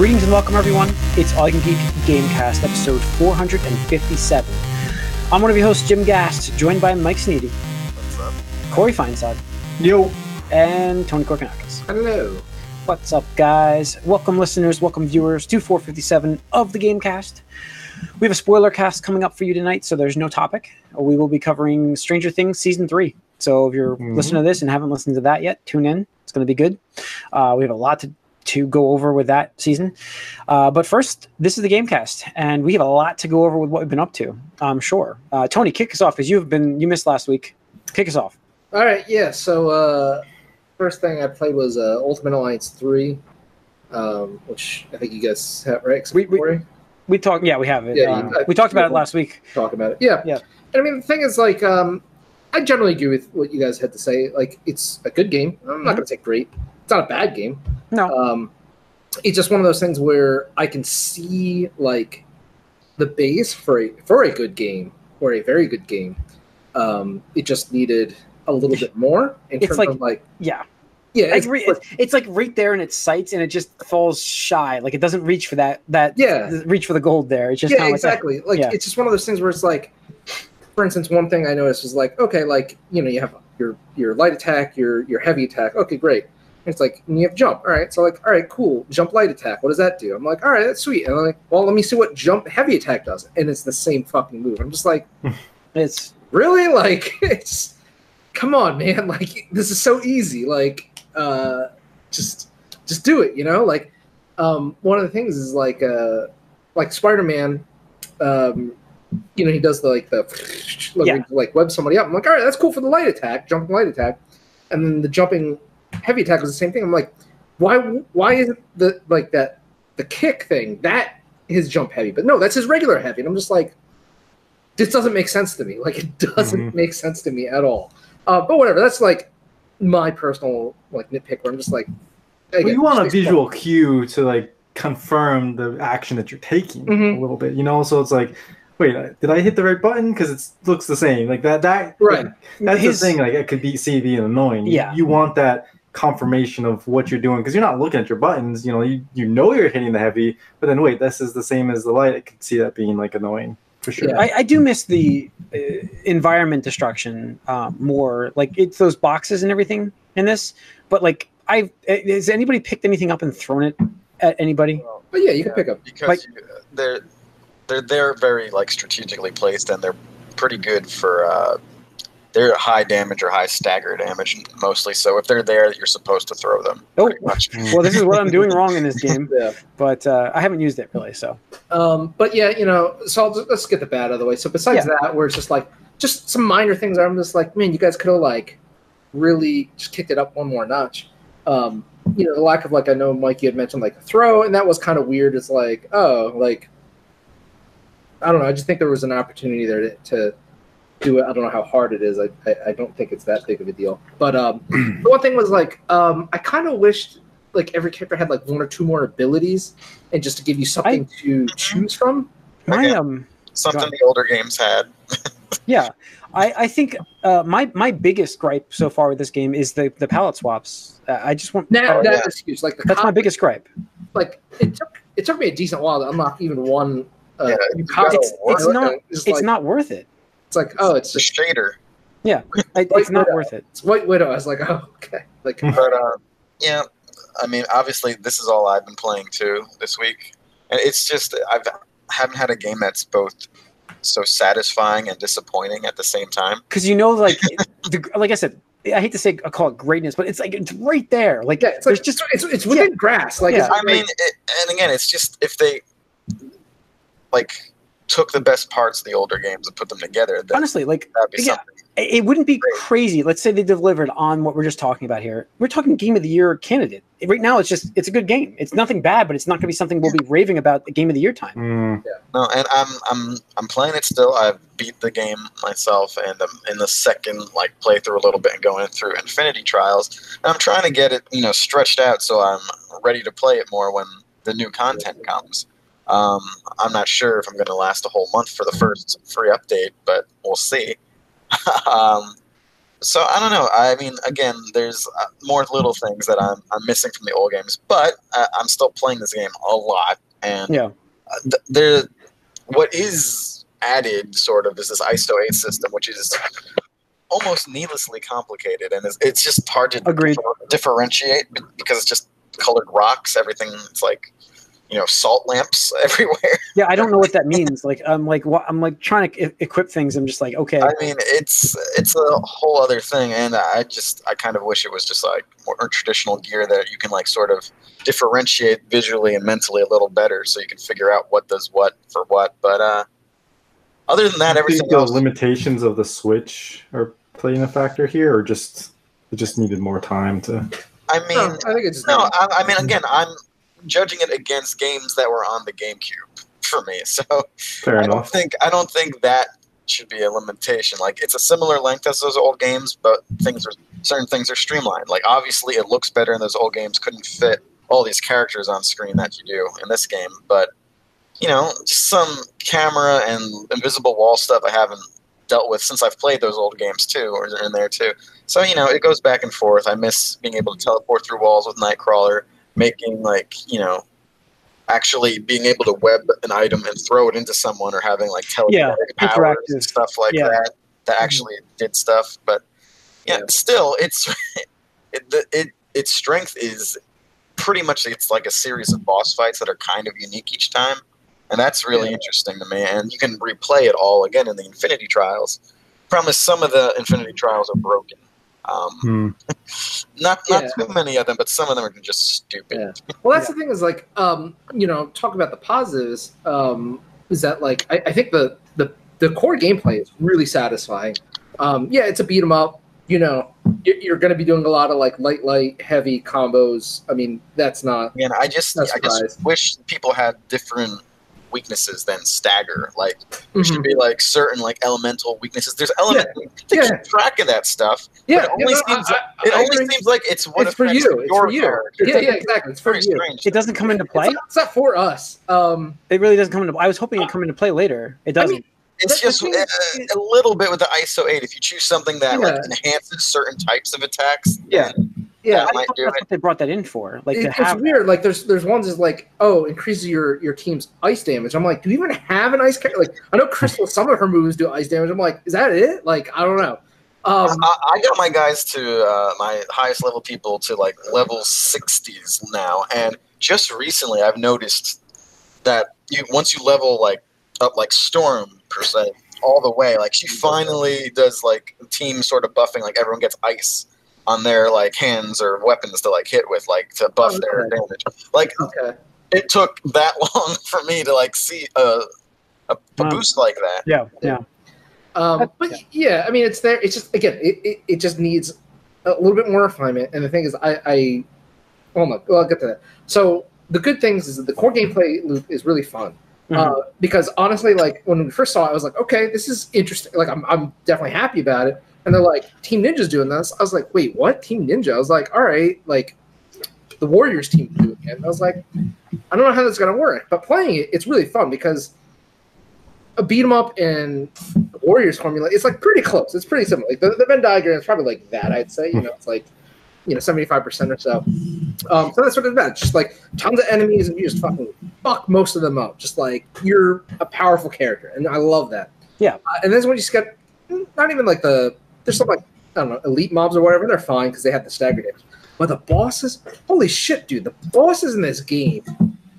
Greetings and welcome, everyone. It's All You Can Geek Gamecast, episode 457. I'm one of your hosts, Jim Gast, joined by Mike Sneedy, What's up? Corey Feinsod, Yo. and Tony Korkanakis. Hello. What's up, guys? Welcome, listeners. Welcome, viewers, to 457 of the Gamecast. We have a spoiler cast coming up for you tonight, so there's no topic. We will be covering Stranger Things season three. So if you're Mhm. listening to this and haven't listened to that yet, tune in. It's going to be good. Uh, we have a lot to to go over with that season. Uh, but first, this is the Gamecast, and we have a lot to go over with what we've been up to. I'm sure. Uh, Tony, kick us off because you've been you missed last week. Kick us off. All right, yeah. So uh, first thing I played was uh, Ultimate Alliance three, um, which I think you guys have right. We- we- We talked. Yeah, we have it. Yeah, Uh, we talked about it last week. talk about it. Yeah, Yeah. And I mean, the thing is, like, um, I generally agree with what you guys had to say. Like, it's a good game. I'm not Mhm. going to say great. It's not a bad game. No. Um, it's just one of those things where I can see like the base for a for a good game or a very good game. Um, it just needed a little bit more in It's terms like- of like Yeah. yeah, it's, it's, re- it's, it's like right there in its sights and it just falls shy like it doesn't reach for that that Yeah. reach for the gold there it's just yeah, exactly. Like Yeah. it's just one of those things where it's like, for instance, one thing I noticed was like, okay, like you know, you have your your light attack, your your heavy attack. Okay, great. It's like and you have jump. All right, so like, all right, cool. Jump light attack. What does that do? I'm like, all right, that's sweet. And I'm like, well, let me see what jump heavy attack does. And it's the same fucking move. I'm just like, like it's really? Like it's come on, man. Like this is so easy. Like uh just just do it, you know? Like um one of the things is like uh like Spider-Man um you know, he does the like the like, Yeah. like web somebody up. I'm like, all right, that's cool for the light attack, jumping light attack. And then the jumping heavy attack was the same thing. I'm like, why why is it the like that the kick thing that his jump heavy, but no, that's his regular heavy. And I'm just like, this doesn't make sense to me. Like it doesn't Mm-hmm. make sense to me at all. Uh, but whatever. That's like my personal like nitpick. Where I'm just like, Well, you want a visual cue to like confirm the action that you're taking Mhm. a little bit, you know. So it's like, wait, uh, did I hit the right button? Because it looks the same. Like that. That Right. That's His- the thing. Like it could be see being annoying. You- Yeah. You, want that confirmation of what you're doing because you're not looking at your buttons. You know, you you know you're hitting the heavy, but then wait, this is the same as the light. I could see that being like annoying for sure. Yeah. I, I do miss the uh, environment destruction um, more like it's those boxes and everything in this but like i has anybody picked anything up and thrown it at anybody But yeah, you can pick up. because Like- you, they're they're they're very like strategically placed and they're pretty good for uh, they're high damage or high stagger damage mostly. So if they're there, you're supposed to throw them. Oh. much. well this is what i'm doing wrong in this game Yeah. but uh, i haven't used it really so Um, but yeah, you know, so I'll just, let's get the bad out of the way. So besides that, where it's just like just some minor things, I'm just like, man, you guys could have like really just kicked it up one more notch. Um, you know, the lack of like I know Mike, you had mentioned like a throw, and that was kind of weird. It's like, oh, like I don't know. I just think there was an opportunity there to, to do it. I don't know how hard it is. I, I, I don't think it's that big of a deal. But um, the one thing was like, um, I kind of wished like every character had like one or two more abilities, and just to give you something to choose from. my Okay. um Something Go on. the older games had. yeah i i think uh my my biggest gripe so far with this game is the the palette swaps uh, i just want That, Oh, that yeah. excuse, like the that's my biggest gripe like it took it took me a decent while to unlock even one. Uh, Yeah, new you cop- gotta it's, it's not It's it's like, not worth it It's like oh, it's the just shader. I, it's White not Widow. worth it it's White Widow. I was like, oh, okay. Like But uh, yeah, I mean, obviously, this is all I've been playing too this week, and it's just I've haven't had a game that's both so satisfying and disappointing at the same time. because you know like the, like i said i hate to say i call it greatness but it's like it's right there like yeah, it's like just it's it's within grass. Like Yeah. I mean, it, and again, it's just if they like took the best parts of the older games and put them together, then honestly like that'd yeah, it it wouldn't be crazy. Let's say they delivered on what we're just talking about here. We're talking game of the year candidate. Right now it's just it's a good game. It's nothing bad but it's not going to be something we'll be raving about the game of the year time. Mm. No, and I'm I'm I'm playing it still. I've beat the game myself, and I'm in the second like playthrough a little bit and going through Infinity Trials. And I'm trying to get it, you know, stretched out so I'm ready to play it more when the new content comes. Um, I'm not sure if I'm going to last a whole month for the first free update, but we'll see. um, so I don't know. I mean, again, there's uh, more little things that I'm I'm missing from the old games, but uh, I'm still playing this game a lot, and Yeah. uh, th- there, what is added sort of is this ISO 8 system, which is almost needlessly complicated, and it's, it's just hard to differentiate because it's just colored rocks. Everything it's like you know salt lamps everywhere. Yeah, I don't know what that means. Like, I'm like, what? I'm like trying to e- equip things. I'm just like, okay, I mean, it's it's a whole other thing, and I just I kind of wish it was just like more traditional gear that you can like sort of differentiate visually and mentally a little better, so you can figure out what does what for what. But uh, other than that, I think everything the else. limitations of the Switch are playing a factor here, or just it just needed more time to. I mean, No, I think it's no, I, I mean, again, I'm judging it against games that were on the GameCube for me, so Fair I don't think I don't think that should be a limitation. Like it's a similar length as those old games, but things are certain things are streamlined. Like obviously it looks better in those old games couldn't fit all these characters on screen that you do in this game, but you know, just some camera and invisible wall stuff I haven't dealt with since I've played those old games too, or in there too. So you know, it goes back and forth. I miss being able to teleport through walls with Nightcrawler, making like you know, actually being able to web an item and throw it into someone, or having like Yeah, telekinetic powers and stuff like Yeah. that that mm-hmm. actually did stuff. But yeah, Yeah. still, it's it, the- it its strength is pretty much it's like a series of boss fights that are kind of unique each time. And that's really Yeah. interesting to me. And you can replay it all again in the Infinity Trials. Problem is, some of the Infinity Trials are broken. Um, Hmm. not not Yeah. too many of them, but some of them are just stupid. Yeah. Well, that's the thing is like, um, you know, talk about the positives. Um, is that like I, I think the the the core gameplay is really satisfying. Um, yeah, it's a beat 'em up. You know, you're, you're going to be doing a lot of like light, light, heavy combos. I mean, that's not. Again, I just I just wish people had different weaknesses than stagger. Like there Mm-hmm. should be like certain like elemental weaknesses. There's element to Yeah. keep track of that stuff. Yeah, it only you know, seems- I- I- It I only seems like it's what it's for affects you. It's your for you. character. Yeah, yeah, exactly. It's for you. strange. it doesn't come into play. It's not, it's not for us. Um, It really doesn't come into. I was hoping it'd come into play later. It doesn't. mean, It's The- the just thing uh, a little bit with the ISO 8. If you choose something that like enhances certain types of attacks, Yeah. Yeah, I I might do that's it. what they brought that in for. Like it- it's have. weird. Like there's there's ones is like oh increases your your team's ice damage. I'm like, do you even have an ice character? Like I know Crystal, some of her moves do ice damage. I'm like, is that it? Like I don't know. Um, I, I got my guys to uh, my highest level people to like level 60s now, and just recently I've noticed that you once you level like up like Storm per se all the way, like she finally does like team sort of buffing, like everyone gets ice on their like hands or weapons to like hit with, like to buff Oh, their damage. Like okay. it took that long for me to like see a a, a Wow. boost like that. Yeah, yeah. Um, but yeah, I mean, it's there. It's just again, it, it, it just needs a little bit more refinement. And the thing is, I, I oh my, well, I'll get to that. So the good things is that the core gameplay loop is really fun. Mhm. Uh, because honestly, like when we first saw it, I was like, okay, this is interesting. Like, I'm, I'm definitely happy about it. And they're like, Team Ninja's doing this. I was like, wait, what? Team Ninja? I was like, all right, like the Warriors team doing it. And I was like, I don't know how that's gonna work, but playing it, it's really fun because a beat 'em up in Warriors formula, it's like pretty close. It's pretty similar. Like the, the Venn diagram is probably like that. I'd say, you know, it's like you know, seventy five percent or so. Um, so that's what it's about. It's just like tons of enemies, and you just fucking fuck most of them up. Just like you're a powerful character, and I love that. Yeah. Uh, and then when you just get not even like the there's some like I don't know elite mobs or whatever. They're fine because they have the stagger damage. But the bosses, holy shit, dude! The bosses in this game.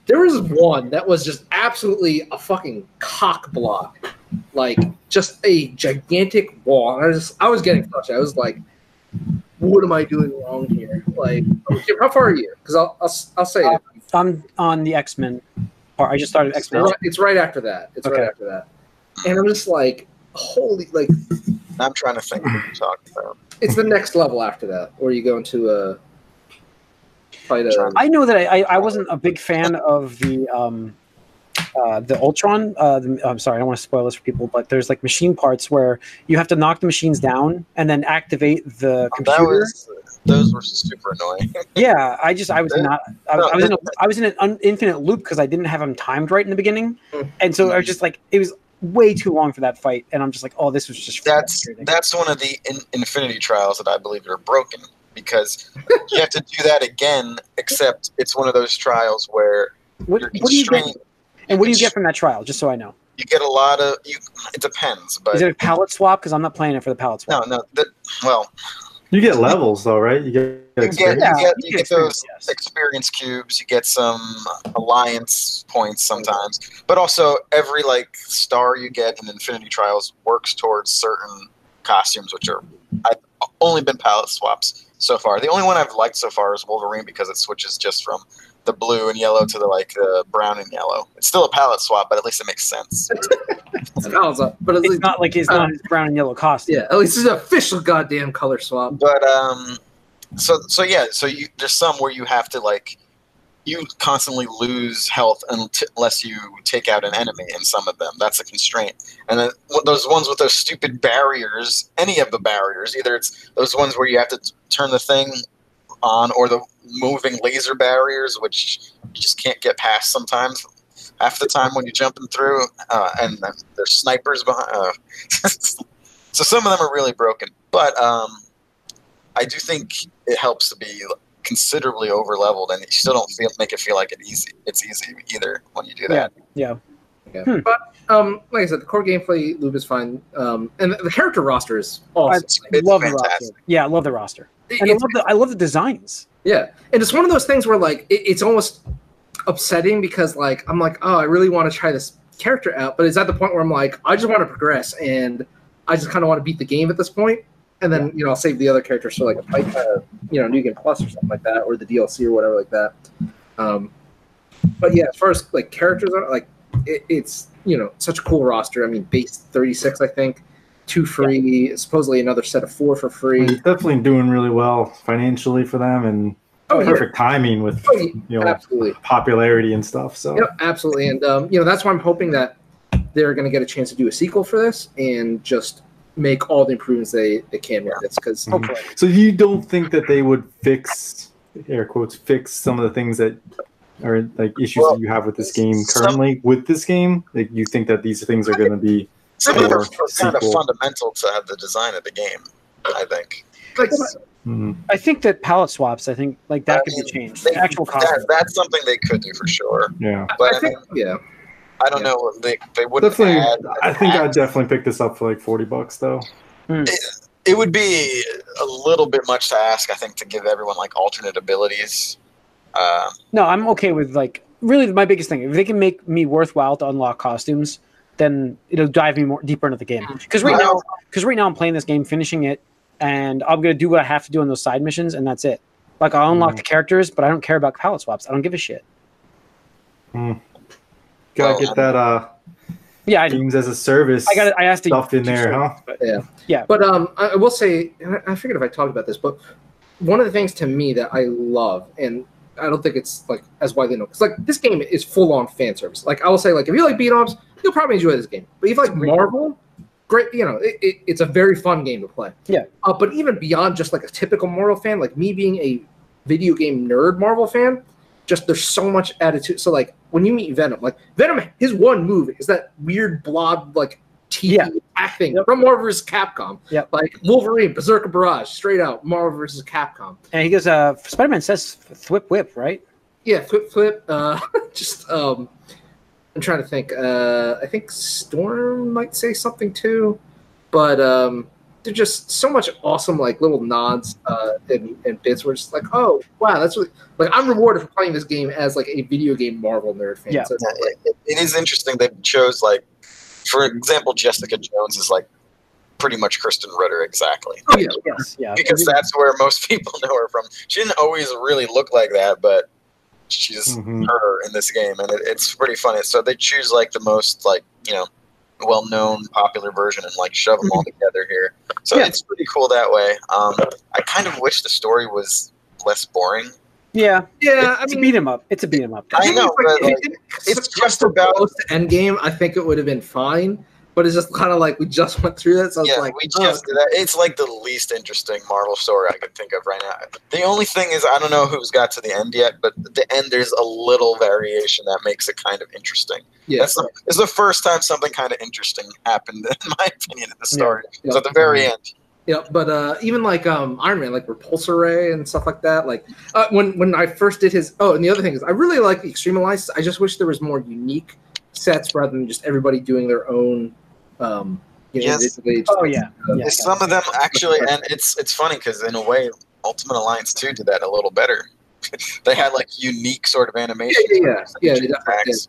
There was one that was just absolutely a fucking cock block, like just a gigantic wall. And I was I was getting frustrated. I was like, "What am I doing wrong here?" Like, how far are you? Because I'll, I'll I'll say it. Uh, I'm on the X Men part. I just started X It's Men. right, it's right after that. It's Okay. right after that. And I'm just like, holy, like I'm trying to think what you're talking about. it's the next level after that, where you go into a fight a. I know that I, I, I wasn't a big fan of the um, uh, the Ultron. Uh, the, I'm sorry, I don't want to spoil this for people, but there's like machine parts where you have to knock the machines down and then activate the computer. That was those were super annoying. yeah, I just I was not. I, was- I was in a I was in an un, infinite loop because I didn't have them timed right in the beginning, Mm. and so I was just like it was way too long for that fight, and I'm just like, oh, this was just That's that's one of the in, Infinity Trials that I believe are broken because you have to do that again. Except it's one of those trials where what, you're what do you get? And what do you get from that trial? Just so I know, You get a lot of you. It depends, but is it a palette swap? Because I'm not playing it for the palette swap. no, no. The, well, You get levels though, right? You get you get, experience. Yeah, you get, you you get get those yes. experience cubes. You get some alliance points sometimes, but also every like star you get in Infinity Trials works towards certain costumes, which are I've only been palette swaps so far. The only one I've liked so far is Wolverine because it switches just from the blue and yellow to the like the brown and yellow. It's still a palette swap, but at least it makes sense. It's balance up, but at It's least not like it's not his brown and yellow costume. yeah, at least it's an official goddamn color swap. but um so so yeah so you there's some where you have to like you constantly lose health unless you take out an enemy in some of them that's a constraint and then those ones with those stupid barriers any of the barriers either it's those ones where you have to turn the thing on or the moving laser barriers which you just can't get past sometimes half the time when you're jumping through uh, and there's snipers behind uh, so some of them are really broken but um I do think it helps to be considerably over leveled, and you still don't feel make it feel like it easy. It's easy either when you do that. Yeah. But um, like I said, the core gameplay loop is fine, um, and the character roster is awesome. I It's love the roster. Yeah, I love the roster, and I love the I love the designs. Yeah, and it's one of those things where like it, it's almost upsetting because like I'm like, oh, I really want to try this character out, but it's at the point where I'm like, I just want to progress, and I just kind of want to beat the game at this point, and then you know I'll save the other characters for like a fight, uh, you know, New Game Plus or something like that, or the DLC or whatever like that. Um, but yeah, as far as like characters are, like it, it's you know such a cool roster. I mean, base 36, I think, two free, supposedly another set of four for free. It's definitely doing really well financially for them and Oh, yeah. perfect timing with Oh, yeah. you know Absolutely. popularity and stuff. So Yep, absolutely. And um, you know, that's why I'm hoping that they're going to get a chance to do a sequel for this and just make all the improvements they, they can with this. Because Mhm. So you don't think that they would fix air quotes fix some of the things that are like issues Well, that you have with this game some- currently with this game? Like you think that these things are going to be Some of them kind of fundamental to have the design of the game. I think like, mhm. I think that palette swaps. I think like that I could be changed. they- Actual that, that's something they could do for sure. yeah. But I I, think, mean, yeah, I don't yeah. know. They they wouldn't Definitely, add. I think add- I'd definitely pick this up for like forty bucks though. it would be a little bit much to ask. I think to give everyone like alternate abilities. Uh, No, I'm okay with like really my biggest thing. If they can make me worthwhile to unlock costumes, then it'll dive me more deeper into the game. Because right now, because right now I'm playing this game, finishing it, and I'm gonna do what I have to do on those side missions, and that's it. Like I'll unlock Mhm. the characters, but I don't care about palette swaps. I don't give a shit. Gotta Well, get that uh Yeah, I, games as a service I got. I asked to stuff in there, huh? But Yeah. yeah. But um, I, I will say, and I- I figured if I talked about this, but one of the things to me that I love, and I don't think it's like as widely known, because like this game is full on fan service. Like I will say, like if you like beat ups, you'll probably enjoy this game. But if you like Marvel, great, you know, it, it, it's a very fun game to play. Yeah. Uh, but even beyond just like a typical Marvel fan, like me being a video game nerd Marvel fan, just there's so much attitude. So like when you meet Venom, like Venom, his one move is that weird blob like teeth Yeah. attack thing Yep. from Marvel vs. Capcom. Yep. Like Wolverine, Berserker Barrage, straight out Marvel vs. Capcom. And he goes, uh, Spider Man says thwip whip, right? Yeah, flip flip. Uh, just um, I'm trying to think. Uh, I think Storm might say something too, but um, they're just so much awesome like little nods uh, and, and bits where it's just like, oh wow, that's really like I'm rewarded for playing this game as like a video game Marvel nerd fan. Yeah. So like, it, it is interesting they chose like, for example, Jessica Jones is like pretty much Krysten Ritter exactly. oh yeah, Yes. Yeah. because that's where most people know her from. She didn't always really look like that, but she's Mhm. her in this game, and it, it's pretty funny. So they choose like the most like you know well-known, popular version, and like shove them all together here. So Yeah. it's pretty cool that way. Um, I kind of wish the story was less boring. Yeah. yeah. I It's a mean, beat 'em up. It's a beat 'em up. I think know, it's like- but, if like, it didn't it's just about- close to Endgame. I think it would have been fine. but it's just kind of like we just went through that. So yeah, it's like we oh, just did that. It's like the least interesting Marvel story I could think of right now. The only thing is, I don't know who's got to the end yet, but at the end there's a little variation that makes it kind of interesting. yeah, That's the, it's the first time something kind of interesting happened, in my opinion, in the story. It was Yeah. at the very mm-hmm. end. Yeah, but uh, even like um, Iron Man, like repulsor ray and stuff like that. Like uh, when when I first did his. Oh, and the other thing is, I really like the Extreme Alliance. I just wish there was more unique sets rather than just everybody doing their own. Um, you know, Yes. individually. Oh yeah, yeah. Some of them actually, and it's it's funny because in a way, Ultimate Alliance 2 did that a little better. they had like unique sort of animations. Yeah, yeah, yeah. Yeah, they Each.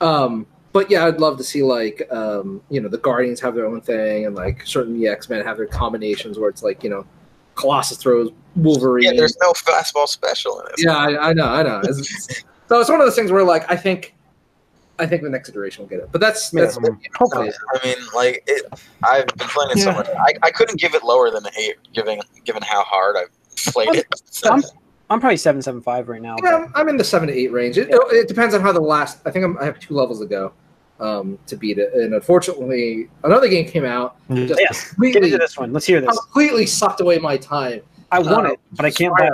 Um, but yeah, I'd love to see like um, you know the Guardians have their own thing, and like certain the X Men have their combinations where it's like you know Colossus throws Wolverine. Yeah, there's no fastball special in it. Yeah, I, I know, I know. It's- so it's one of those things where like I think, I think the next iteration will get it. But that's Yeah, that's um, Hopefully. I mean, like it, I've been playing it so much. I, I couldn't give it lower than an eight, given given how hard I've played it. I'm, I'm probably seven seven five right now. yeah, I'm, I'm in the seven to eight range. It, it depends on how the last. I think I'm, I have two levels to go um, to beat it, and unfortunately, another game came out just Yes. Get completely, into this one. Let's hear this. completely sucked away my time. I want uh, it, but I can't buy it.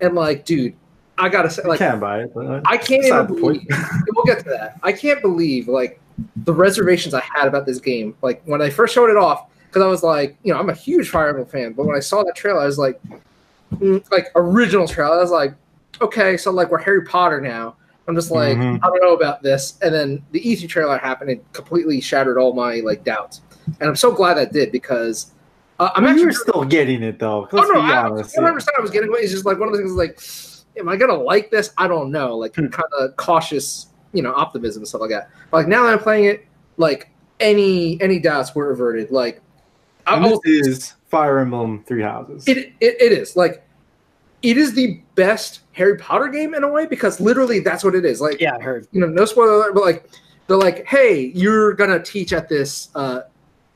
And like, dude, I gotta say, you like, can't buy it. But, uh, I can't even the point. believe. we'll get to that. I can't believe like the reservations I had about this game. Like when I first showed it off, because I was like, you know, I'm a huge Fire Emblem fan, but when I saw that trailer, I was like, like original trailer, I was like, okay, so like we're Harry Potter now. I'm just like, Mhm. I don't know about this. And then the E3 trailer happened and completely shattered all my like doubts. And I'm so glad that did because uh, I'm I mean, actually still getting it though. Let's oh no, be I, honest. 100% I was getting it. It's just like one of the things like, am I gonna like this? I don't know. Like Hmm. kind of cautious, you know, optimism and stuff like that. But, Like now that I'm playing it, like any any doubts were averted. Like I, I this is Fire Emblem Three Houses. it, it it is like it is the best Harry Potter game in a way because literally that's what it is. Like Yeah, I heard. you know, no spoiler, alert, but like they're like, hey, you're gonna teach at this uh,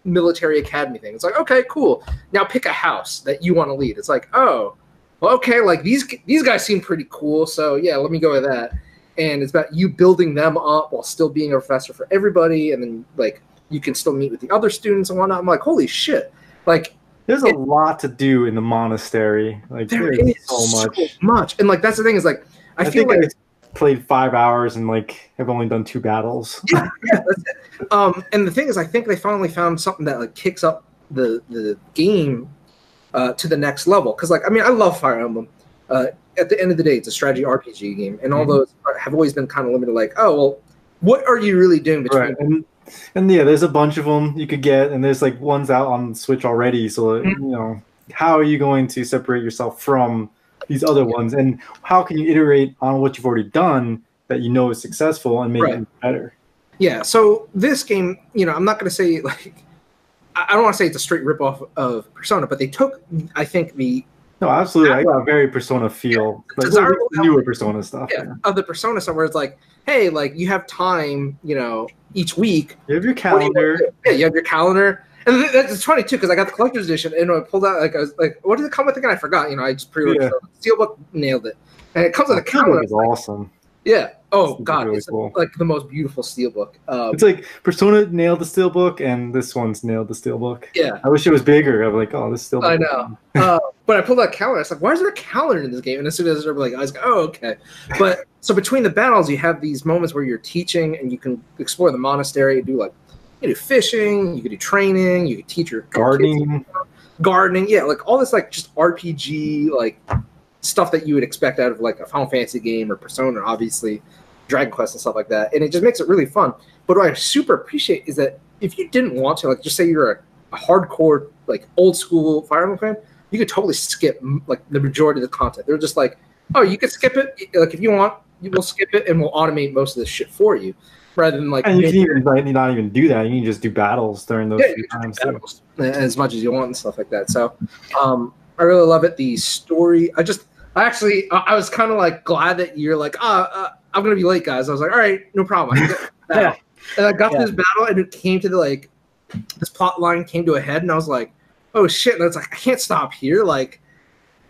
military academy thing. It's like, okay, cool. Now pick a house that you want to lead. It's like, oh, well, okay, like these these guys seem pretty cool, so yeah, let me go with that. And it's about you building them up while still being a professor for everybody, and then like you can still meet with the other students and whatnot. I'm like, holy shit! Like There's a lot to do in the monastery. Like there is so much. much, and like that's the thing is like I, I, feel like I played five hours and like have only done two battles. yeah, yeah. Um, and the thing is, I think they finally found something that like kicks up the the game uh, to the next level. Because like, I mean, I love Fire Emblem. Uh, at the end of the day, it's a strategy RPG game, and all Mhm. those are, have always been kind of limited. Like, oh well, what are you really doing between? Right. And yeah, there's a bunch of them you could get, and there's like ones out on Switch already. So Mhm. you know, how are you going to separate yourself from these other ones, and how can you iterate on what you've already done that you know is successful and make Right. it better? Yeah. So this game, you know, I'm not going to say like. I I don't want to say it's a straight ripoff of Persona, but they took, I think, the No, absolutely. I got a very Persona feel, like Desirable newer Persona stuff. yeah, of the Persona stuff where it's like, hey, like you have time, you know, each week You have your do you calendar. Yeah, you have your calendar. And th- that's funny too, because I got the collector's edition and I pulled out like I was like, what did it come with again? I forgot. You know, I just pre-ordered Yeah. Steelbook nailed it. And it comes with a calendar. is awesome. Yeah. Oh It's god, really it's cool. like the most beautiful steelbook. Um, It's like Persona nailed the steelbook, and this one's nailed the steelbook. yeah, I wish it was bigger. I'm like, oh, this steelbook. I know. uh, but I pulled out a calendar. I was like, why is there a calendar in this game? And as soon as I was like, I was like, oh okay. But so between the battles, you have these moments where you're teaching and you can explore the monastery do like you do fishing, you can do training, you can teach your kids Gardening. gardening, yeah, like all this like just RPG like stuff that you would expect out of like a Final Fantasy game or Persona, obviously, Dragon Quest and stuff like that, and it just makes it really fun. But what I super appreciate is that if you didn't want to, like, just say you're a, a hardcore like old school Fire Emblem fan, you could totally skip like the majority of the content. They're just like, oh, you could skip it, like if you want, you will skip it, and we'll automate most of this shit for you, rather than like And you can even like, not even do that. You can just do battles during those Yeah, few times. battles as much as you want and stuff like that. So, um, I really love it. The story, I just, actually, I, I was kind of like glad that you're like, ah, uh, I'm gonna be late, guys. I was like, all right, no problem. I can get this battle. And I got to Yeah. this battle, and it came to the like, this plot line came to a head, and I was like, oh shit! And it's like, I can't stop here. Like,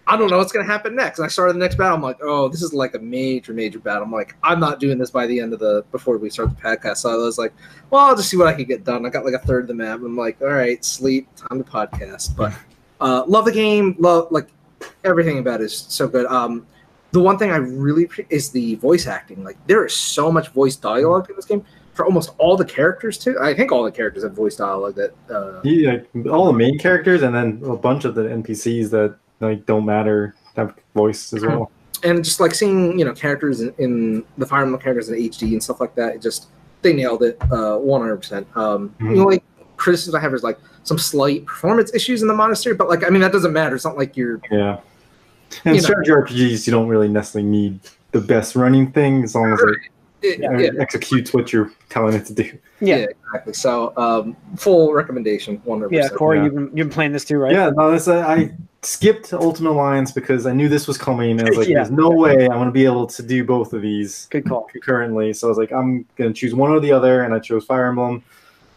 I don't know what's gonna happen next. And I started the next battle. I'm like, oh, this is like a major, major battle. I'm like, I'm not doing this by the end of the before we start the podcast. So I was like, well, I'll just see what I can get done. I got like a third of the map. I'm like, all right, sleep, time to podcast. But uh, love the game. Love like everything about it is so good. Um, the one thing I really appreciate is the voice acting. Like there is so much voice dialogue in this game for almost all the characters too. I think all the characters have voice dialogue that. Uh, Yeah, like, all the main characters and then a bunch of the NPCs that like don't matter have voice as well. and just like seeing you know characters in, in the Fire Emblem characters in HD and stuff like that, it just they nailed it uh, one hundred percent. Um, Mhm. The only criticism I have is like some slight performance issues in the monastery, but like I mean that doesn't matter. It's not like you're Yeah. And You know. strategy RPGs, you don't really necessarily need the best running thing as long as it it, yeah. uh, executes what you're telling it to do. Yeah, Yeah, exactly. So um, full recommendation, one hundred yeah. Corey, Yeah. you've been you've been playing this too, right? Yeah, no, this, I, I skipped Ultimate Alliance because I knew this was coming. And I was like, Yeah. there's no way I'm going to be able to do both of these Good call. concurrently. So I was like, I'm going to choose one or the other. And I chose Fire Emblem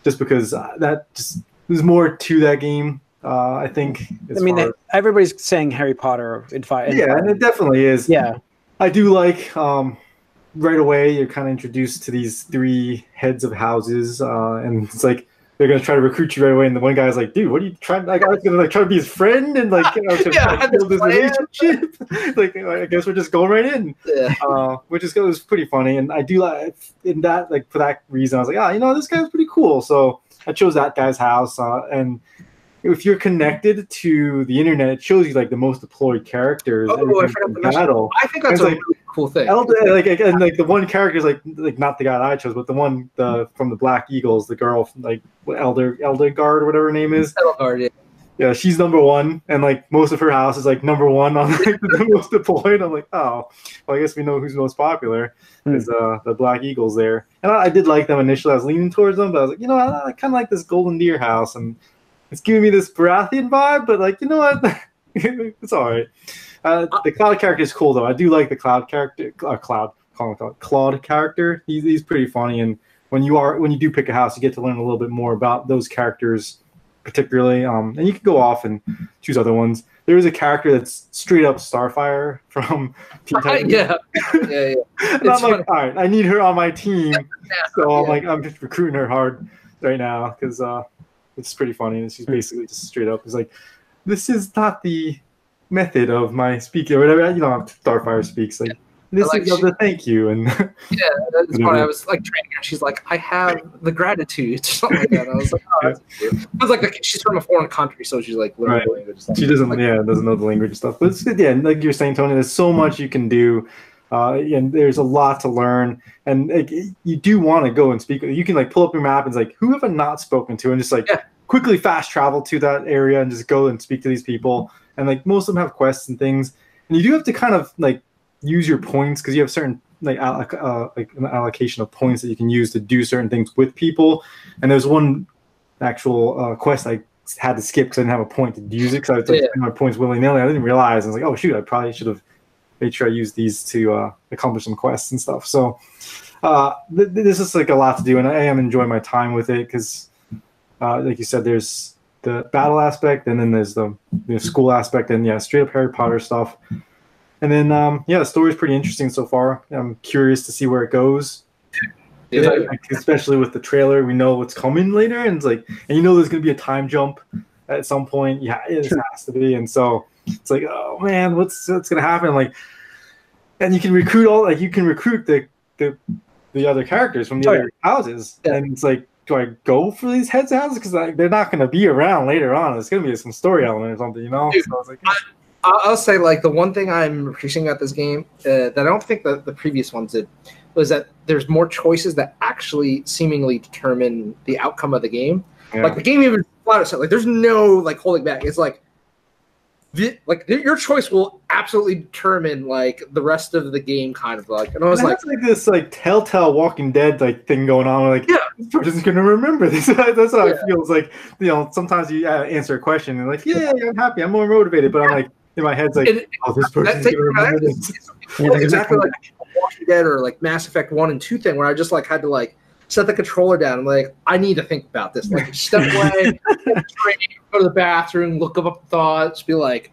just because uh, that just, there's more to that game, uh, I think. I mean, they, everybody's saying Harry Potter in five. yeah, and it definitely is. yeah, I do like um, right away you're kind of introduced to these three heads of houses, uh, and it's like they're gonna try to recruit you right away. And the one guy's like, "Dude, what are you trying?" Like, I was gonna like try to be his friend and like you know, to Yeah, build this relationship. like, I guess we're just going right in, Yeah. uh, which is it was pretty funny. And I do like in that like for that reason, I was like, "Ah, you know, this guy's pretty cool." So I chose that guy's house, uh, and if you're connected to the internet, it shows you like the most deployed characters Oh, I forgot in battle. I think that's a like- really cool thing. Elder, like and like the one character is like like not the guy that I chose, but the one the from the Black Eagles, the girl like Elder Elder Guard or whatever her name is. Edelgard, yeah. Yeah, she's number one, and like most of her house is like number one on like the most deployed. I'm like, oh, well, I guess we know who's most popular Hmm. is uh the Black Eagles there, and I, I did like them initially. I was leaning towards them, but I was like, you know, I, I kind of like this Golden Deer house, and it's giving me this Baratheon vibe, but like, you know what, it's all right. Uh, the Cloud character is cool though. I do like the Cloud character. Uh, Cloud, call Cloud. Claude character. He's he's pretty funny, and when you are when you do pick a house, you get to learn a little bit more about those characters, particularly. Um, and you can go off and choose other ones. There is a character that's straight up Starfire from Teen Titans. yeah, yeah, yeah. And I'm It's like, all right, I need her on my team. So I'm like, I'm just recruiting her hard right now because uh, it's pretty funny. And she's basically just straight up is like, this is not the method of my speaking or whatever. You know, Starfire speaks like, this like is she- the thank you. And Yeah, that's why I was like training her. She's like, I have the gratitude, something like that. I was like, oh, was like, she's from a foreign country, so she's like learning Right. the language. she doesn't, Like, yeah, doesn't know the language and stuff. But it's, yeah, like you're saying, Tony, there's so much you can do. Uh, and there's a lot to learn, and like, you do want to go and speak. You can like pull up your map and it's like, who have I not spoken to, and just like Yeah. Quickly fast travel to that area and just go and speak to these people. And like most of them have quests and things, and you do have to kind of like use your points because you have certain like uh, like an allocation of points that you can use to do certain things with people. And there's one actual uh, quest I had to skip because I didn't have a point to use it because I was like Yeah. my points willy nilly. I didn't realize. I was like, oh shoot, I probably should have made sure I used these to uh, accomplish some quests and stuff. So uh, th- this is like a lot to do, and I am enjoying my time with it because, uh, like you said, there's the battle aspect, and then there's the, the school aspect, and yeah, straight up Harry Potter stuff. And then um, yeah, the story's pretty interesting so far. I'm curious to see where it goes. yeah. Like, especially with the trailer, we know what's coming later, and it's like, and you know, there's gonna be a time jump at some point. Yeah, it Sure. has to be, and so it's like, oh man, what's what's gonna happen? Like, and you can recruit all, like, you can recruit the the, the other characters from the Oh, other houses, Yeah. and it's like, do I go for these heads houses because like, they're not gonna be around later on? It's gonna be some story element or something, you know? Dude, so I was like, I'll, I'll say like the one thing I'm appreciating about this game uh, that I don't think that the previous ones did was that there's more choices that actually seemingly determine the outcome of the game. yeah. Like the game even flat out said, like there's no like holding back. It's like the, like your choice will absolutely determine like the rest of the game kind of like and I was And like like this like telltale Walking Dead like thing going on. Like, Yeah. this person's gonna remember this. that's how Yeah. it feels. Like, you know, sometimes you uh, answer a question and like, yeah, yeah, I'm happy, I'm more motivated, but I'm like, in my head's like, And- oh, this person's gonna remember this. is- Yeah, well, they're exactly like Walking Dead or like Mass Effect one and two thing where I just like had to like set the controller down. I'm like, I need to think about this. Like step away, drink, go to the bathroom, look up thoughts, be like,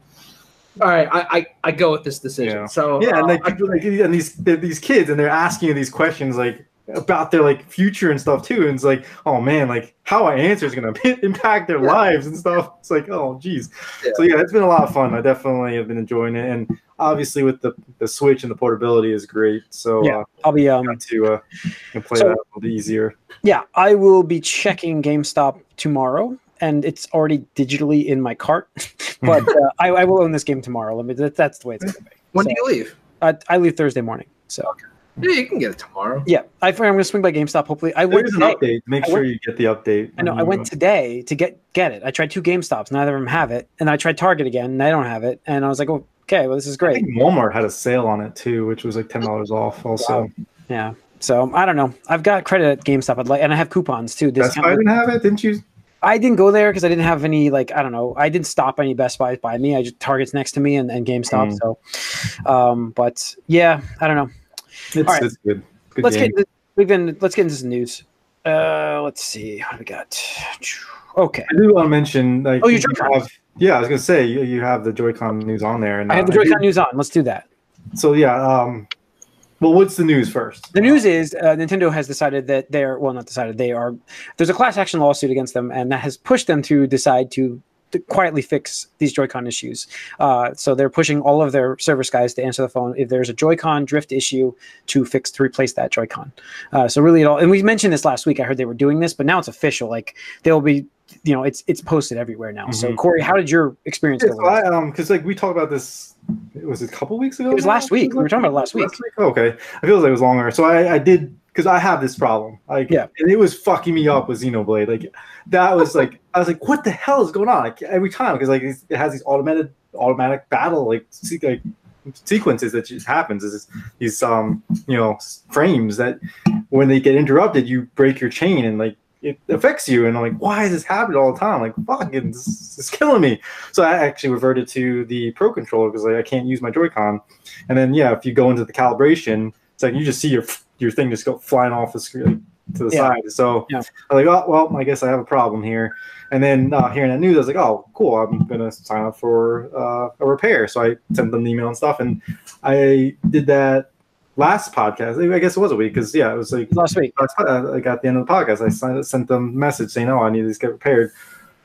all right, I, I, I go with this decision. Yeah. So Yeah, and uh, like, people, like and these they're these kids, and they're asking you these questions like about their like future and stuff too. And it's like, oh man, like how I answer is gonna impact their Yeah. lives and stuff. It's like, oh geez. Yeah. So yeah, it's been a lot of fun. I definitely have been enjoying it, and obviously with the the Switch and the portability is great. So Yeah. uh, I'll be um to uh, can play So- that a little bit easier. yeah, I will be checking GameStop tomorrow, and it's already digitally in my cart. but uh, I, I will own this game tomorrow. Let me. That, that's the way it's going to be. when so- do you leave? I, I leave Thursday morning. So Yeah, you can get it tomorrow. yeah, I, I'm going to swing by GameStop. Hopefully, I went There's an today. update. Make I sure went- you get the update. I know. I went today to get get it. I tried two GameStops. Neither of them have it, and I tried Target again, and they don't have it. And I was like, oh, okay, well, this is I great. think Walmart had a sale on it too, which was like ten dollars off. Also, Yeah. So I don't know. I've got credit at GameStop. I'd like, and I have coupons too. Best Discount. Buy didn't have it, didn't you? I didn't go there because I didn't have any like I don't know. I didn't stop any Best Buys by me. I just Target's next to me and, and GameStop. Mm. So, um, but yeah, I don't know. It's, right. it's good. Good let's game. get into, we've been let's get into some news. Uh, let's see what do we got. Okay, I do want to mention. Like, Oh, you have- Yeah, I was gonna say you, you have the Joy-Con news on there, and I have the Joy-Con news on. Let's do that. So yeah, um, well, what's the news first? The news is uh, Nintendo has decided that they're well, not decided. They are there's a class action lawsuit against them, and that has pushed them to decide to quietly fix these Joy-Con issues. Uh, so they're pushing all of their service guys to answer the phone if there's a Joy-Con drift issue to fix to replace that Joy-Con. Uh, so really, it all and we mentioned this last week. I heard they were doing this, but now it's official. Like they'll be, you know, it's it's posted everywhere now. So Mhm. Corey, how did your experience Yeah, go? so? I, um, because like we talked about this, it was it a couple weeks ago? It was now? last week. We were talking about it last week. Oh, okay, I feel like it was longer. So I, I did because I have this problem. Like, Yeah. and it was fucking me up with Xenoblade. Like, that was like, I was like, what the hell is going on? Like every time because like it has these automated automatic battle like se- like sequences that just happens is these um you know frames that when they get interrupted you break your chain and like it affects you and i'm like why is this happening all the time like fucking this, this is killing me so i actually reverted to the pro controller because like i can't use my joy-con and then yeah if you go into the calibration it's like you just see your your thing just go flying off the screen to the Yeah. side so Yeah. i'm like oh well i guess i have a problem here and then uh, hearing that news, I was like, "Oh, cool! I'm gonna sign up for uh, a repair." So I sent them an email and stuff, and I did that last podcast. I guess it was a week because yeah, it was like last week. last, uh, like at the end of the podcast, I sent, them a message saying, "Oh, I need this to get repaired,"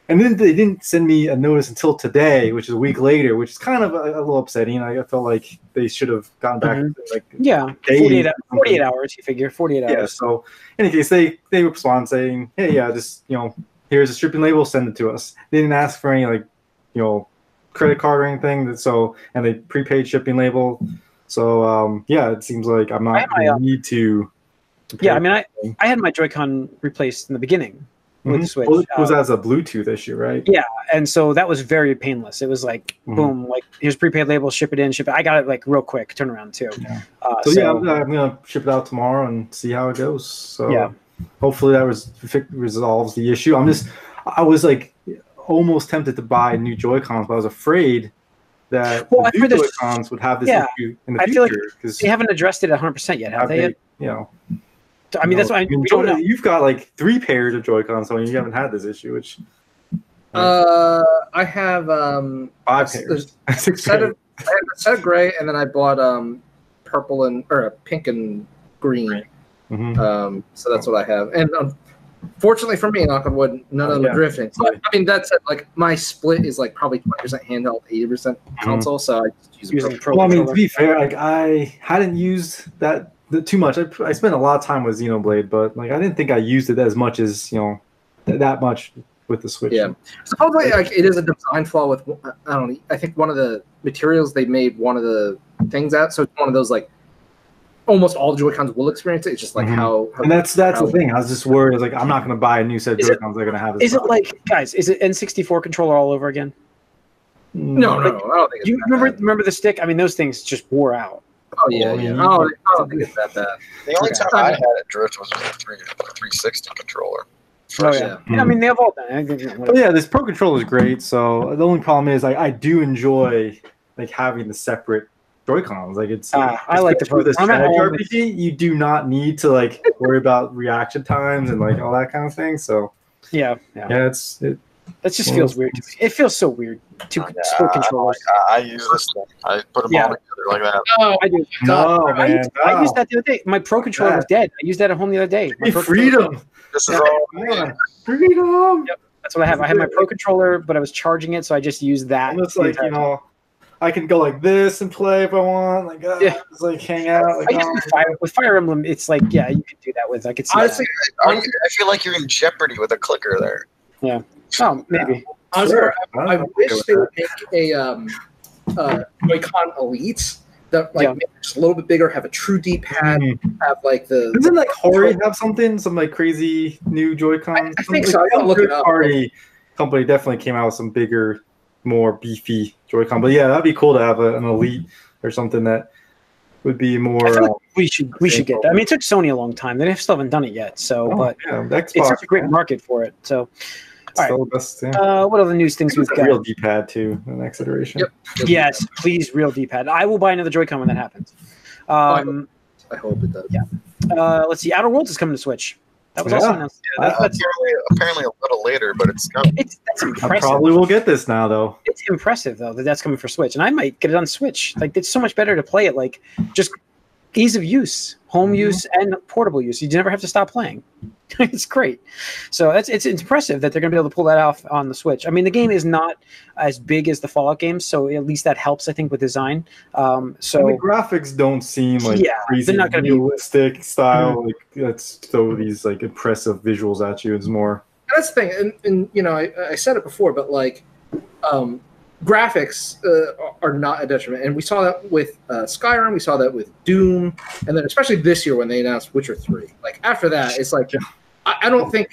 and then they didn't send me a notice until today, which is a week later, which is kind of a, a little upsetting. I felt like they should have gotten back like Yeah, Days 48, 48 hours. You figure 48 hours. yeah. So in any case, they they respond saying, "Hey, yeah, just you know, here's a shipping label, send it to us." They didn't ask for any like you know credit card or anything. So and they prepaid shipping label. So um, yeah, it seems like I'm not my, gonna uh, need to. Yeah, I mean, I, I had my Joy-Con replaced in the beginning with Mhm. Switch, Well, it was uh, as a Bluetooth issue, right? Yeah. and so that was very painless. It was like Mhm. boom, like here's prepaid label, ship it in, ship it. I got it like real quick turnaround too. Yeah. Uh, So, so, yeah, I'm, I'm gonna ship it out tomorrow and see how it goes. So Yeah. hopefully that res- resolves the issue. I'm just, I was like almost tempted to buy new Joy Cons, but I was afraid that Well, the new Joy Cons would have this Yeah. issue in the I feel like future because they haven't addressed it 100 percent yet, have they? Yet? you know, I mean, that's why I, we don't know. You've got like three pairs of Joy Cons, so you haven't had this issue, which Uh, I have um five there's- pairs, six set pairs. of I have a set of gray, and then I bought um purple and or uh, pink and green. Mhm. Um, so that's what I have. And um, fortunately for me, knock on wood, none of them Yeah. are drifting. So, I mean, that's it. Like my split is like probably twenty percent handheld, eighty percent console. So I just use a Using pro- Pro Well, I mean, to be fair, like I hadn't used that th- too much. I, I spent a lot of time with Xenoblade, but like I didn't think I used it as much as you know th- that much with the Switch. Yeah. Supposedly, like it is a design flaw with I don't know. I think one of the materials they made one of the things out. So it's one of those like almost all Joy Cons will experience it. It's just like Mhm. how, how And that's that's the thing. I was just worried. I was like, I'm not going to buy a new set of Is Joy it- Cons. They're going to have this. Is it like guys? Is it N64 controller all over again? no, no, like, I don't think it's You remember bad. remember the stick? I mean, those things just wore out. Oh yeah, I yeah. mean, I don't, I don't think it's that bad. The only Okay. time I had it drift was with a three, 360 controller. Oh First- yeah. yeah. I mean, they've all done. it. But yeah, this Pro Controller is great. So the only problem is I, I do enjoy like having the separate Joy Cons. Like it's Ah, I like the especially with a Pro- I'm at RPG. You do not need to like worry about reaction times and like all that kind of thing. So Yeah, yeah. yeah, it's it, That just feels weird. To me. It feels so weird to Yeah, split controllers. I, I use this thing. I put them Yeah. all together like that. Oh, I do. No, I, man. used, I no. used that the other day. My pro controller was dead. I used that at home the other day. My Hey, freedom. This is all. Yeah. Freedom. Yep. That's what I have. I have my pro controller, but I was charging it, so I just used that. And it's like you know, I can go like this and play if I want. Like, uh, Yeah. just like hang out. Like, I guess oh, with Fire, with Fire Emblem, it's like yeah, you can do that with. I could see honestly, Are you, I feel like you're in jeopardy with a clicker there. That. Oh, maybe. honestly, Sure. I, I I'm wish they would make a um, uh, Joy-Con Elites that like Yeah. make it just a little bit bigger, have a true D-pad, Mhm. have like the Doesn't like Hori have something? Some like crazy new Joy-Con? I- I think so. I gotta look it up. Hori company definitely came out with some bigger, more beefy Joy-Con. But yeah, that'd be cool to have a, an Elite or something that would be more. feel like uh, we should we should get that. I mean, it took Sony a long time. They still haven't done it yet. So, oh, but yeah, Xbox. it's such a great man, market for it. So, still the best. Yeah. uh, what other news things we've got? real got? D-pad too. The next iteration. Yep. Yes, please, real D-pad. I will buy another Joy-Con when that happens. Um, I hope it does. Yeah. uh, let's see. Outer Worlds is coming to Switch. That was also Yeah. announced. Yeah, That- that's apparently, apparently a little later, but it's coming. it's that's I probably will get this now though. it's impressive though that that's coming for Switch, and I might get it on Switch. Like it's so much better to play it like just ease of use, home Mhm. use, and portable use. You never have to stop playing. it's great. So that's it's, it's impressive that they're going to be able to pull that off on the Switch. I mean, the game is not as big as the Fallout games, so at least that helps. I think with design. Um, And the so graphics don't seem like Yeah, crazy they're not gonna be- realistic style. Like let's throw these like impressive visuals at you. It's more. And that's the thing, and, and you know, I, I said it before, but like, um, graphics uh, are not a detriment, and we saw that with uh, Skyrim, we saw that with Doom, and then especially this year when they announced Witcher Three. Like after that, it's like I, I don't think.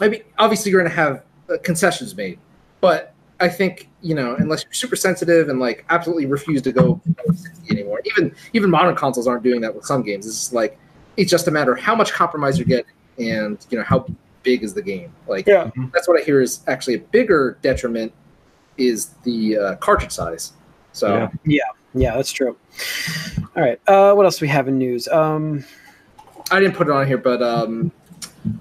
I mean, obviously you're going to have uh, concessions made, but I think you know, unless you're super sensitive and like absolutely refuse to go anymore, even even modern consoles aren't doing that with some games. It's just like it's just a matter of how much compromise you get and you know how big is the game. Like yeah, that's what I hear is actually a bigger detriment is the uh, cartridge size. So Yeah. yeah, that's true. All right, uh, what else do we have in news? Um, I didn't put it on here, but um,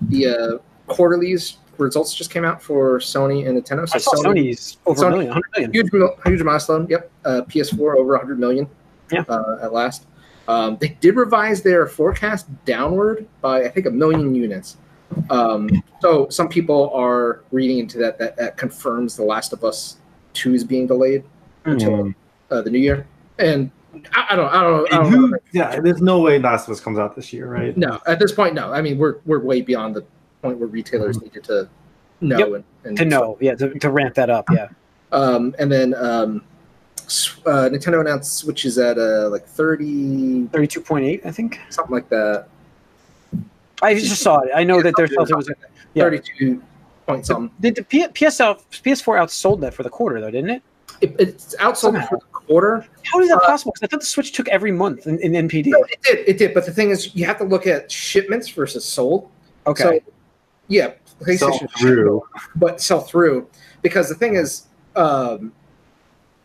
the uh, quarterlies results just came out for Sony and Nintendo. So I saw Sony's over Sony- a million, 100 million. huge, huge milestone. Yep, uh, PS4 over 100 million. Yeah. uh, at last. Um, they did revise their forecast downward by I think a million units. Um, so some people are reading into that, that that confirms The Last of Us Two is being delayed until Mm. uh, the new year. And I, I don't, I don't, I don't who- know. yeah, there's no way Last of Us comes out this year, right? No, at this point, no. I mean, we're we're way beyond the point where retailers needed to know Yep. and, and to know, yeah, to, to ramp that up, yeah. Um, and then um, uh, Nintendo announced Switches at uh, like thirty 32.8, I think. something like that. I just saw it. I know that their sales was. Yeah. Thirty-two point something. Did the P- PSL, PS4 outsold that for the quarter, though, didn't it? It, it's outsold Somehow. for the quarter. How is that Uh, possible? Because I thought the Switch took every month in, in NPD. No, it did, it did. But the thing is, you have to look at shipments versus sold. Okay. So, yeah, Sell PlayStation through. but sell through because the thing is um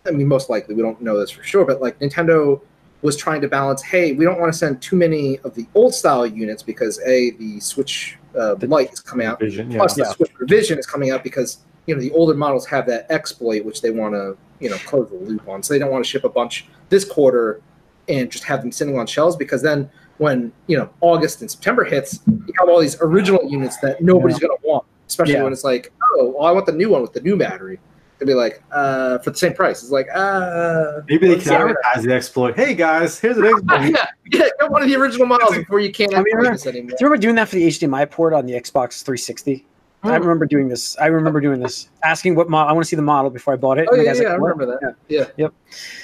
i mean most likely we don't know this for sure but like nintendo was trying to balance hey we don't want to send too many of the old style units because a the switch uh, The- Lite is coming out Vision, yeah. plus the Yeah. switch revision is coming out because you know the older models have that exploit which they want to you know close the loop on so they don't want to ship a bunch this quarter and just have them sitting on shelves because then when you know august and september hits you have all these original units that nobody's going to want especially Yeah. when it's like oh well i want the new one with the new battery they'd be like uh for the same price it's like uh Maybe they can see. advertise the exploit. Hey guys, here's an exploit. yeah, yeah, get one of the original models before you can't I have mean, this anymore. Do you remember doing that for the HDMI port on the Xbox 360? I Hmm. remember doing this. I remember doing this. Asking what model I want to see the model before I bought it. Oh and yeah, yeah, I like, "What?" remember that. Yeah,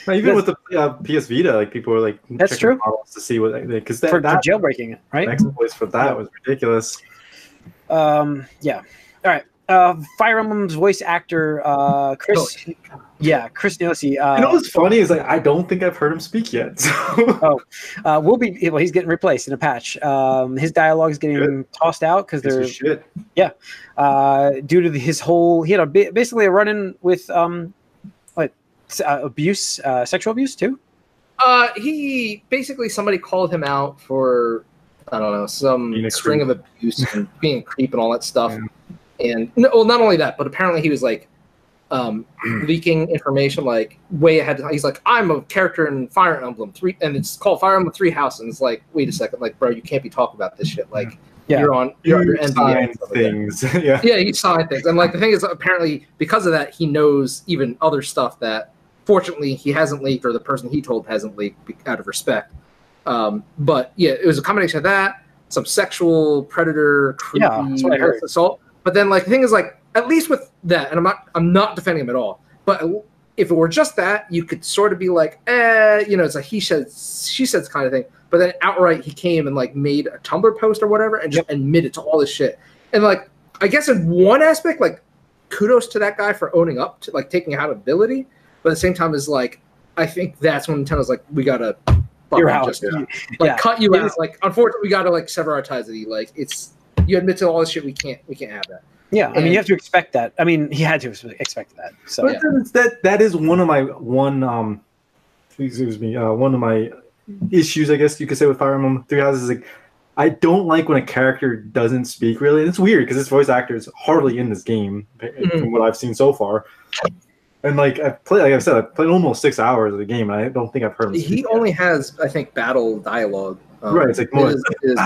Now, even with the uh, PS Vita, like people were like That's checking true. models to see what because that, for, for that jailbreaking it, right? exploits for that was ridiculous. Um, yeah. All right. Uh, Fire Emblem's voice actor, uh, Chris. Yeah, Chris Nielsen. Uh, you know what's funny is like I don't think I've heard him speak yet. So. uh, will be well. He's getting replaced in a patch. Um, his dialogue is getting Good. tossed out because Piece of they're shit. uh, due to his whole. He had a basically a run in with um, what uh, abuse, uh, sexual abuse too. Uh, he basically somebody called him out for I don't know some string creep. of abuse and being a creep and all that stuff. Yeah. And no, well, not only that, but apparently he was like um, leaking information like way ahead. Of, He's like, I'm a character in Fire Emblem three, and it's called Fire Emblem Three House, and it's like, wait a second, like, bro, you can't be talking about this shit. Like, Yeah. you're on, you're You NDA. sign and stuff like things. yeah. Yeah, he signed things, and like the thing is, apparently because of that, he knows even other stuff that fortunately he hasn't leaked, or the person he told hasn't leaked out of respect. Um, but yeah, it was a combination of that, some sexual predator, creepy Yeah, that's what I heard. assault. But then, like the thing is, like at least with that, and I'm not, I'm not defending him at all. But if it were just that, you could sort of be like, eh, you know, it's a he said, she says kind of thing. But then outright, he came and like made a Tumblr post or whatever, and just admitted to all this shit. And like, I guess in one aspect, like, kudos to that guy for owning up to like taking accountability. But at the same time, is like, I think that's when Nintendo's like, we gotta You're out. just Yeah. like Yeah. cut you It out. is- Like, unfortunately, we gotta like sever our ties with you. Like, it's you admit to all this shit. We can't, we can't have that. Yeah, I mean, you have to expect that. I mean, he had to expect that. So But that's- that that is one of my one um excuse me uh, one of my issues I guess you could say with Fire Emblem Three Houses is like I don't like when a character doesn't speak really. And it's weird because this voice actor is hardly in this game from what I've seen so far. And like I played, like I said, I played almost six hours of the game, and I don't think I've heard him. He speak only has, I think, battle dialogue. Um, Right, it's like more- it is- it is-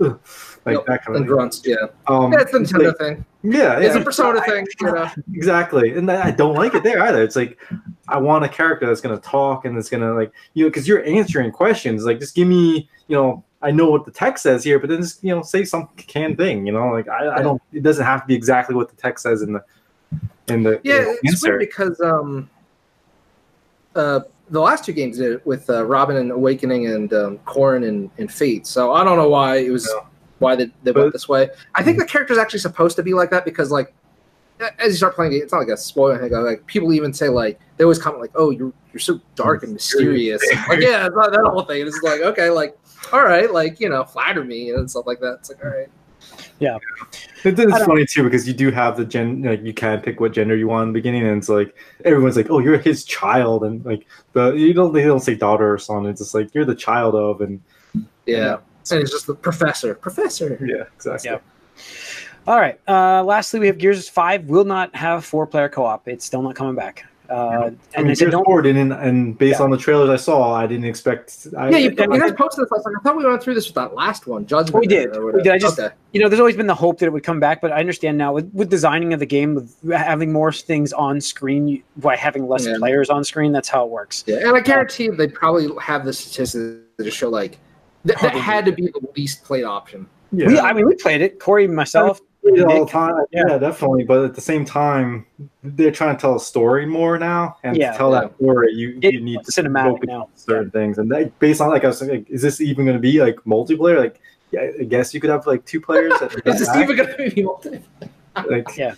yet. Like that kind of and thing. Yeah, Um, yeah it's Nintendo like- thing. yeah, It's a Persona thing. You know? Exactly, and I I don't like it there either. It's like I want a character that's gonna talk and that's gonna like you know because you're answering questions. Like just give me you know I know what the text says here, but then just you know say some canned thing. You know like I, I don't. It doesn't have to be exactly what the text says in the in the Yeah, in the it's weird because um, uh, the last two games did it with uh, Robin and Awakening and um, Corrin and, and Fate. So I don't know why it was Yeah. Why they, they But- went this way. I think the character's actually supposed to be like that because like as you start playing it, it's not like a spoiler thing. Like people even say like they always comment like, "Oh, you're you're so dark and mysterious." like yeah, it's not that whole thing. It's like okay, like all right, like you know, flatter me and stuff like that. It's like all right. It, I it's funny too because you do have the gen like you can pick what gender you want in the beginning, and it's like everyone's like, "Oh, you're his child," and like the you don't they don't say daughter or son. It's just like you're the child of, and Yeah, and it's just the professor, professor. yeah, exactly. Yeah. All right. Uh, lastly, we have Gears Five will not have four player co op. It's still not coming back. Uh, I and mean, they Gears 4 didn't, and based Yeah. on the trailers I saw, I didn't expect. I, Yeah, you, I- you guys posted this. I was like, I thought we went through this with that last one, Judgment. We did. We did. I just- okay. You know, there's always been the hope that it would come back, but I understand now with, with designing of the game, with having more things on screen by having less Yeah. players on screen. That's how it works. Yeah, and I guarantee they probably have the statistics to show like that, that had to be the least played option. yeah, We, I mean, we played it. Corey, myself. it all the time. Yeah. Yeah. definitely. But at the same time, they're trying to tell a story more now, and Yeah. to tell Yeah. that story, you It- you need to cinematic focus now. on certain things, and that, based on like I was like, is this even going to be like multiplayer? Like, yeah, I guess you could have like two players. At Is this even going to be multi? like, Yeah.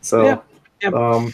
So, Yeah. Yeah. um,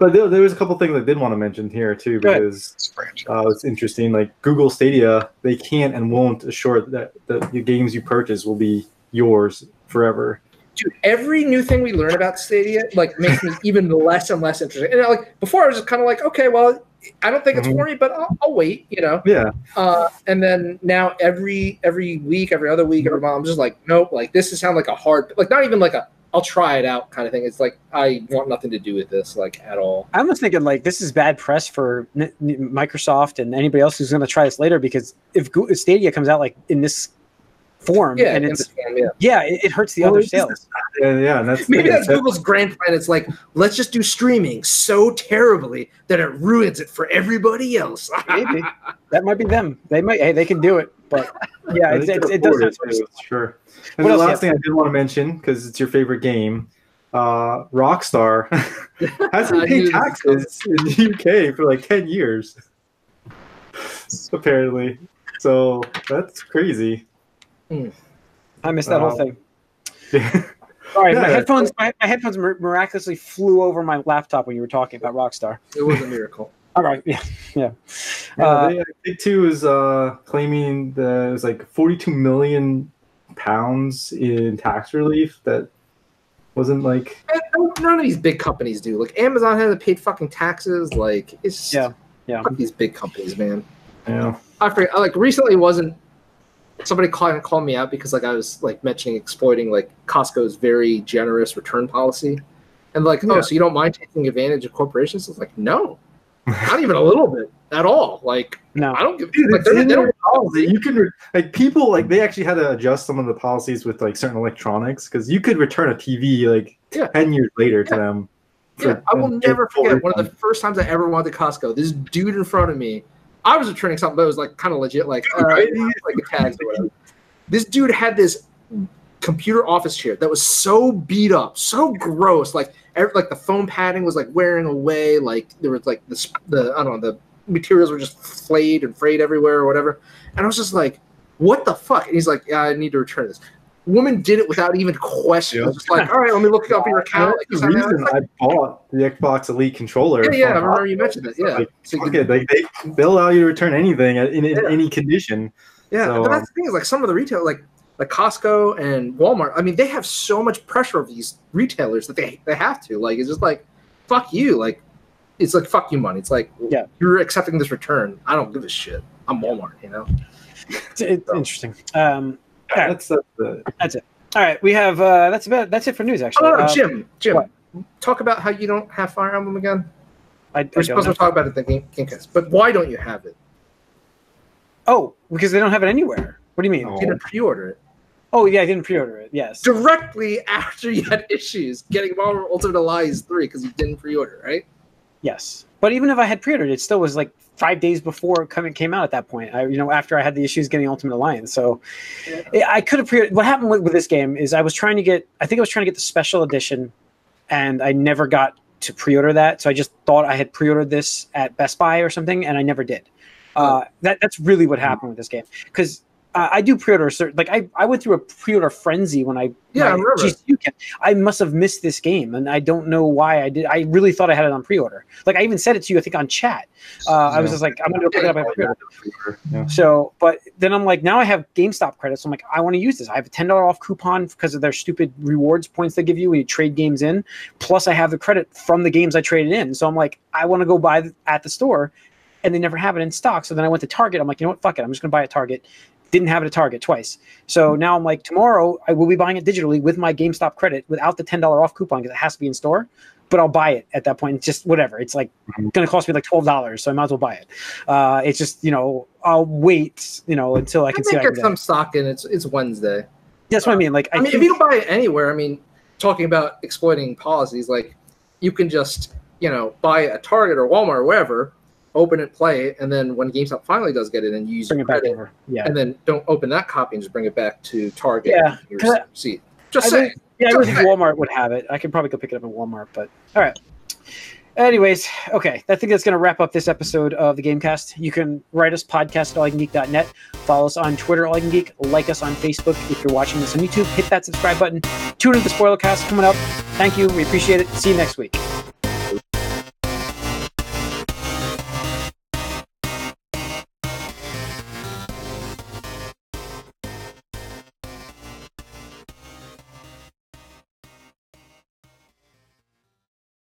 but there, there was a couple things I did want to mention here too because uh, it's interesting. Like Google Stadia, they can't and won't assure that the, the games you purchase will be yours forever. Dude, every new thing we learn about Stadia like makes me even less and less interested. And like before, I was just kind of like, okay, well, I don't think it's Mhm. for me, but I'll, I'll wait. You know. Yeah, Uh, and then now every every week, every other week, every month, I'm just like, nope. Like this is sound like a hard, like not even like a I'll try it out kind of thing. It's like I want nothing to do with this like at all. I'm almost thinking like this is bad press for N- N- Microsoft and anybody else who's going to try this later because if Go- Stadia comes out like in this form Yeah, and it's form, yeah. yeah, it, it hurts the Well, other sales. yeah, yeah. That's Maybe that's that- Google's grand plan. It's like let's just do streaming so terribly that it ruins it for everybody else. Maybe that might be them. They might. Hey, they can do it. But yeah, I it's, it's, it does. afford too, Sure. And What the last thing I did want to mention because it's your favorite game, uh, Rockstar hasn't paid taxes in the UK for like ten years, apparently. So that's crazy. I missed that whole Um, thing. Yeah. All right, my headphones. My, my headphones mir- miraculously flew over my laptop when you were talking about Rockstar. it was a miracle. All right, yeah, yeah. Yeah, Uh, they, Take Two is uh, claiming that it was like 42 million pounds in tax relief that wasn't like None of these big companies do. Like Amazon hasn't paid fucking taxes. Like it's just, Yeah, yeah. fuck these big companies, man. you know I forget. Like recently, wasn't somebody called called me out because like I was like mentioning exploiting like Costco's very generous return policy, and like oh Yeah. so you don't mind taking advantage of corporations? It's like no, not even a little bit at all. Like No. I don't give Dude, like they, they don't policy. You can re- like people like they actually had to adjust some of the policies with like certain electronics because you could return a TV like Yeah. ten years later to them. Yeah, for- I will never get full forget one of the first times I ever went to Costco. This dude in front of me, I was returning something that was like kind of legit, like uh, Right? like a tags or whatever. This dude had this computer office chair that was so beat up, so gross. Like every, like the foam padding was like wearing away. Like there was like this the I don't know the materials were just flayed and frayed everywhere or whatever. And I was just like, what the fuck? And he's like, yeah, I need to return this. Woman did it without even question. It was just like, all right, let me look up your account. Like, the you know, reason I bought the Xbox Elite controller. yeah, yeah, I remember you mentioned that. Yeah, Like, so fuck like they they'll allow you to return anything in, in Yeah. any condition. Yeah, So, but um, that's the thing is like some of the retail like like Costco and Walmart. I mean, they have so much pressure of these retailers that they they have to like. It's just like fuck you. Like it's like fuck you money. It's like Yeah. you're accepting this return. I don't give a shit. I'm Walmart. You know. It's, it's interesting. Um, All right. That's, that's the all right, we have uh, that's about that's it for news. Oh, Actually, no, no, Uh, Jim. Jim, what? talk about how you don't have Fire Emblem again. I, I We're don't supposed know. to talk about it at the Game- Gamecast, but why don't you have it? Oh, because they don't have it anywhere. What do you mean? Oh. You didn't pre-order it Oh yeah, I didn't pre-order it. Yes. directly after you had issues getting Marvel Ultimate Alliance three because you didn't pre-order, right? Yes, but even if I had pre-ordered, it still was like five days before it coming came out. At that point, I you know after I had the issues getting Ultimate Alliance, so I- I could have pre. What happened with, with this game is I was trying to get. I think I was trying to get the special edition, and I never got to pre-order that. So I just thought I had pre-ordered this at Best Buy or something, and I never did. Uh, that that's really what happened with this game because. Uh, I do pre-order certain like I, I went through a pre-order frenzy when I Yeah, I my remember. GCU came- I must have missed this game, and I don't know why I did. I really thought I had it on pre-order. Like I even said it to you, I think on chat. Uh, I was just like, I'm gonna go pick it up. at pre-order. yeah. So, but then I'm like, now I have GameStop credits. So I'm like, I want to use this. I have a ten dollar off coupon because of their stupid rewards points they give you when you trade games in. Plus, I have the credit from the games I traded in. So I'm like, I want to go buy th- at the store, and they never have it in stock. So then I went to Target. I'm like, you know what? Fuck it. I'm just gonna buy at Target. Didn't have it at Target twice. So now I'm like, tomorrow I will be buying it digitally with my GameStop credit without the ten dollar off coupon because it has to be in store. But I'll buy it at that point. It's just whatever. It's like Mhm. going to cost me like twelve dollars, so I might as well buy it. Uh, it's just you know I'll wait you know until I I can think see. I get some stock in. It's it's Wednesday. That's what I mean. Like I, I, mean, think, if you don't buy it anywhere, I mean, talking about exploiting policies, like you can just you know buy a Target or Walmart or wherever, open it, play it, and then when GameStop finally does get it, and you use bring your it back over. Yeah, and then don't open that copy and just bring it back to Target. Yeah, your seat. Just I say. think- yeah. I think. Walmart would have it. I could probably go pick it up at Walmart. But all right. Anyways, okay. I think that's going to wrap up this episode of the Gamecast. You can write us podcast at allicangeek.net. Follow us on Twitter, All I Geek. Like us on Facebook. If you're watching this on YouTube, hit that subscribe button. Tune into the spoiler cast coming up. Thank you. We appreciate it. See you next week.